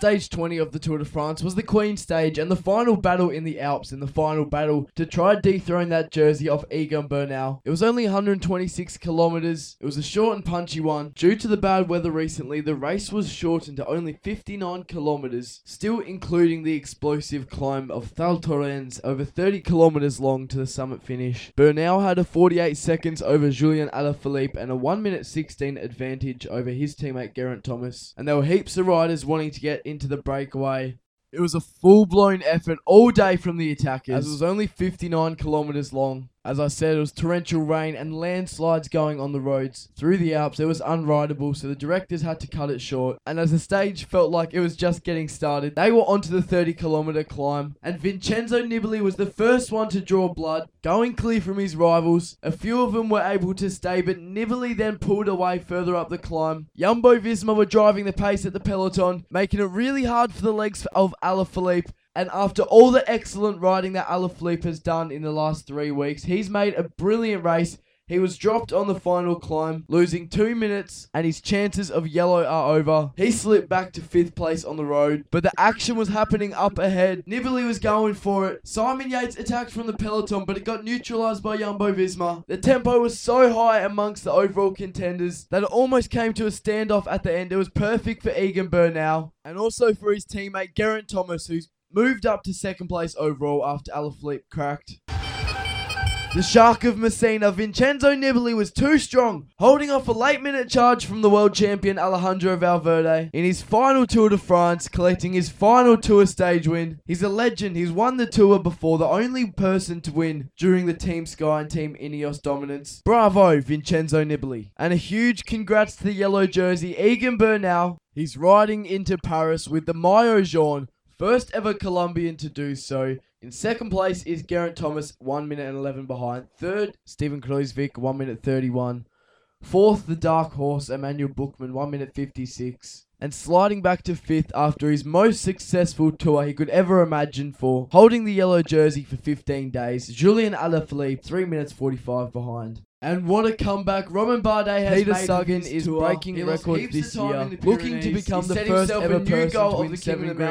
stage 20 of the Tour de France was the Queen stage and the final battle in the Alps in the final battle to try dethrone that jersey off Egan Bernal. It was only 126 kilometers. It was a short and punchy one. Due to the bad weather recently, the race was shortened to only 59 kilometers, still including the explosive climb of Val Thorens over 30 kilometers long to the summit finish. Bernal had a 48 seconds over Julian Alaphilippe and a 1 minute 16 advantage over his teammate Geraint Thomas. And there were heaps of riders wanting to get into the breakaway. It was a full blown effort all day from the attackers, as it was only 59 kilometers long. As I said, it was torrential rain and landslides going on the roads. Through the Alps, it was unrideable, so the directors had to cut it short. And as the stage felt like it was just getting started, they were onto the 30 kilometer climb. And Vincenzo Nibali was the first one to draw blood, going clear from his rivals. A few of them were able to stay, but Nibali then pulled away further up the climb. Jumbo Visma were driving the pace at the peloton, making it really hard for the legs of Alaphilippe. And after all the excellent riding that Alaphilippe has done in the last three weeks, he's made a brilliant race. He was dropped on the final climb, losing two minutes, and his chances of yellow are over. He slipped back to fifth place on the road, but the action was happening up ahead. Nibali was going for it. Simon Yates attacked from the peloton, but it got neutralized by Jumbo Visma. The tempo was so high amongst the overall contenders that it almost came to a standoff at the end. It was perfect for Egan Bernal and also for his teammate Geraint Thomas, who's moved up to second place overall after Alaphilippe cracked. The Shark of Messina, Vincenzo Nibali, was too strong, holding off a late minute charge from the world champion Alejandro Valverde in his final Tour de France, collecting his final Tour stage win. He's a legend, he's won the Tour before, the only person to win during the Team Sky and Team Ineos dominance. Bravo, Vincenzo Nibali. And a huge congrats to the yellow jersey, Egan Bernal. He's riding into Paris with the Maillot Jaune, first ever Colombian to do so. In second place is Geraint Thomas, 1 minute and 11 behind. Third, Steven Kruijswijk, 1 minute 31. Fourth, the dark horse, Emanuel Buchmann, 1 minute 56. And sliding back to fifth after his most successful tour he could ever imagine for holding the yellow jersey for 15 days, Julian Alaphilippe, 3 minutes 45 behind. And what a comeback! Romain Bardet has Peter made Sagan is tour. breaking He records this year, looking to become He the first ever person goal to win seven of the Grand